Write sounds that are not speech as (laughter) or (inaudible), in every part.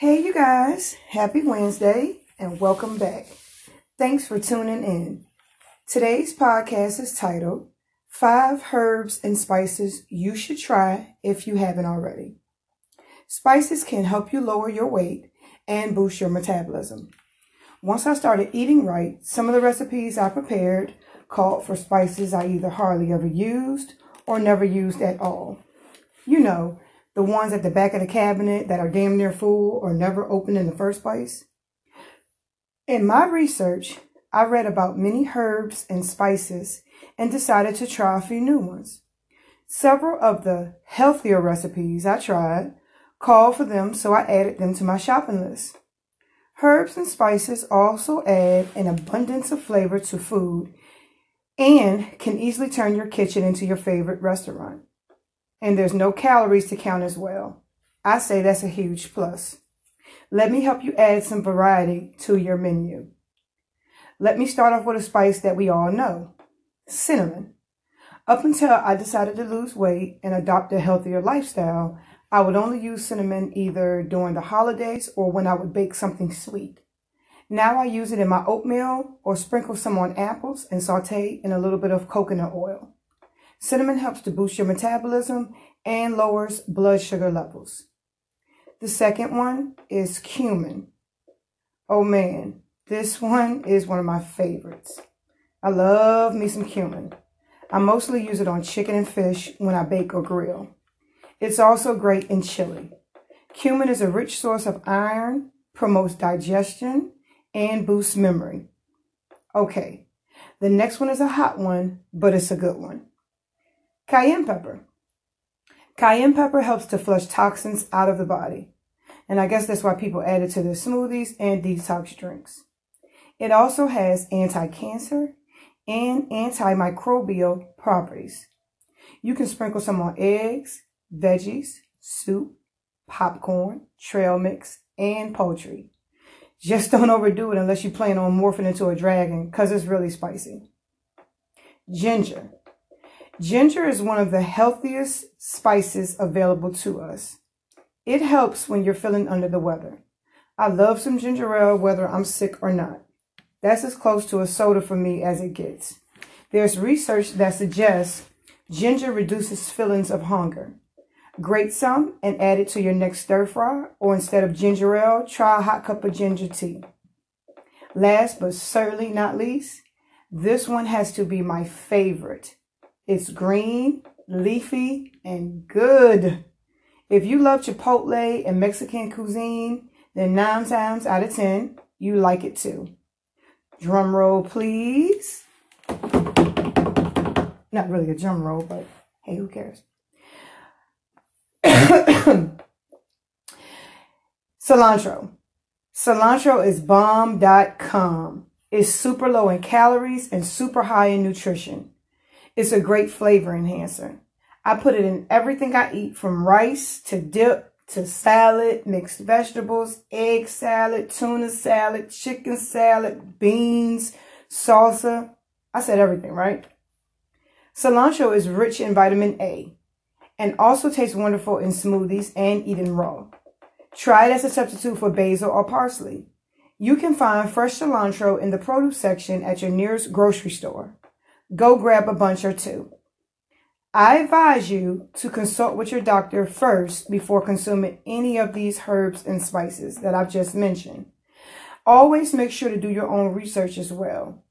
Hey, you guys, happy Wednesday and welcome back. Thanks for tuning in. Today's podcast is titled Five Herbs and Spices You Should Try If You Haven't Already. Spices can help you lower your weight and boost your metabolism. Once I started eating right, some of the recipes I prepared called for spices I either hardly ever used or never used at all. You know, the ones at the back of the cabinet that are damn near full or never opened in the first place. In my research, I read about many herbs and spices and decided to try a few new ones. Several of the healthier recipes I tried called for them, so I added them to my shopping list. Herbs and spices also add an abundance of flavor to food and can easily turn your kitchen into your favorite restaurant. And there's no calories to count as well. I say that's a huge plus. Let me help you add some variety to your menu. Let me start off with a spice that we all know cinnamon. Up until I decided to lose weight and adopt a healthier lifestyle, I would only use cinnamon either during the holidays or when I would bake something sweet. Now I use it in my oatmeal or sprinkle some on apples and saute in a little bit of coconut oil. Cinnamon helps to boost your metabolism and lowers blood sugar levels. The second one is cumin. Oh man, this one is one of my favorites. I love me some cumin. I mostly use it on chicken and fish when I bake or grill. It's also great in chili. Cumin is a rich source of iron, promotes digestion, and boosts memory. Okay, the next one is a hot one, but it's a good one. Cayenne pepper. Cayenne pepper helps to flush toxins out of the body. And I guess that's why people add it to their smoothies and detox drinks. It also has anti-cancer and antimicrobial properties. You can sprinkle some on eggs, veggies, soup, popcorn, trail mix, and poultry. Just (laughs) don't overdo it unless you plan on morphing into a dragon because it's really spicy. Ginger. Ginger is one of the healthiest spices available to us. It helps when you're feeling under the weather. I love some ginger ale whether I'm sick or not. That's as close to a soda for me as it gets. There's research that suggests ginger reduces feelings of hunger. Grate some and add it to your next stir fry, or instead of ginger ale, try a hot cup of ginger tea. Last but certainly not least, this one has to be my favorite. It's green, leafy, and good. If you love Chipotle and Mexican cuisine, then nine times out of ten, you like it too. Drum roll, please. Not really a drum roll, but hey, who cares? (coughs) Cilantro. Cilantro is bomb.com. It's super low in calories and super high in nutrition. It's a great flavor enhancer. I put it in everything I eat from rice to dip to salad, mixed vegetables, egg salad, tuna salad, chicken salad, beans, salsa. I said everything, right? Cilantro is rich in vitamin A and also tastes wonderful in smoothies and eaten raw. Try it as a substitute for basil or parsley. You can find fresh cilantro in the produce section at your nearest grocery store. Go grab a bunch or two. I advise you to consult with your doctor first before consuming any of these herbs and spices that I've just mentioned. Always make sure to do your own research as well.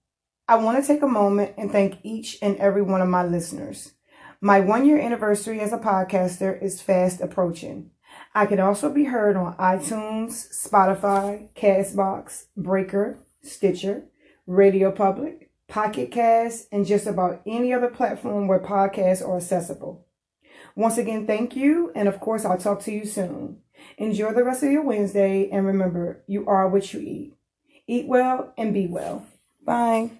I want to take a moment and thank each and every one of my listeners. My one year anniversary as a podcaster is fast approaching. I can also be heard on iTunes, Spotify, Castbox, Breaker, Stitcher, Radio Public, Pocket Cast, and just about any other platform where podcasts are accessible. Once again, thank you. And of course, I'll talk to you soon. Enjoy the rest of your Wednesday. And remember, you are what you eat. Eat well and be well. Bye.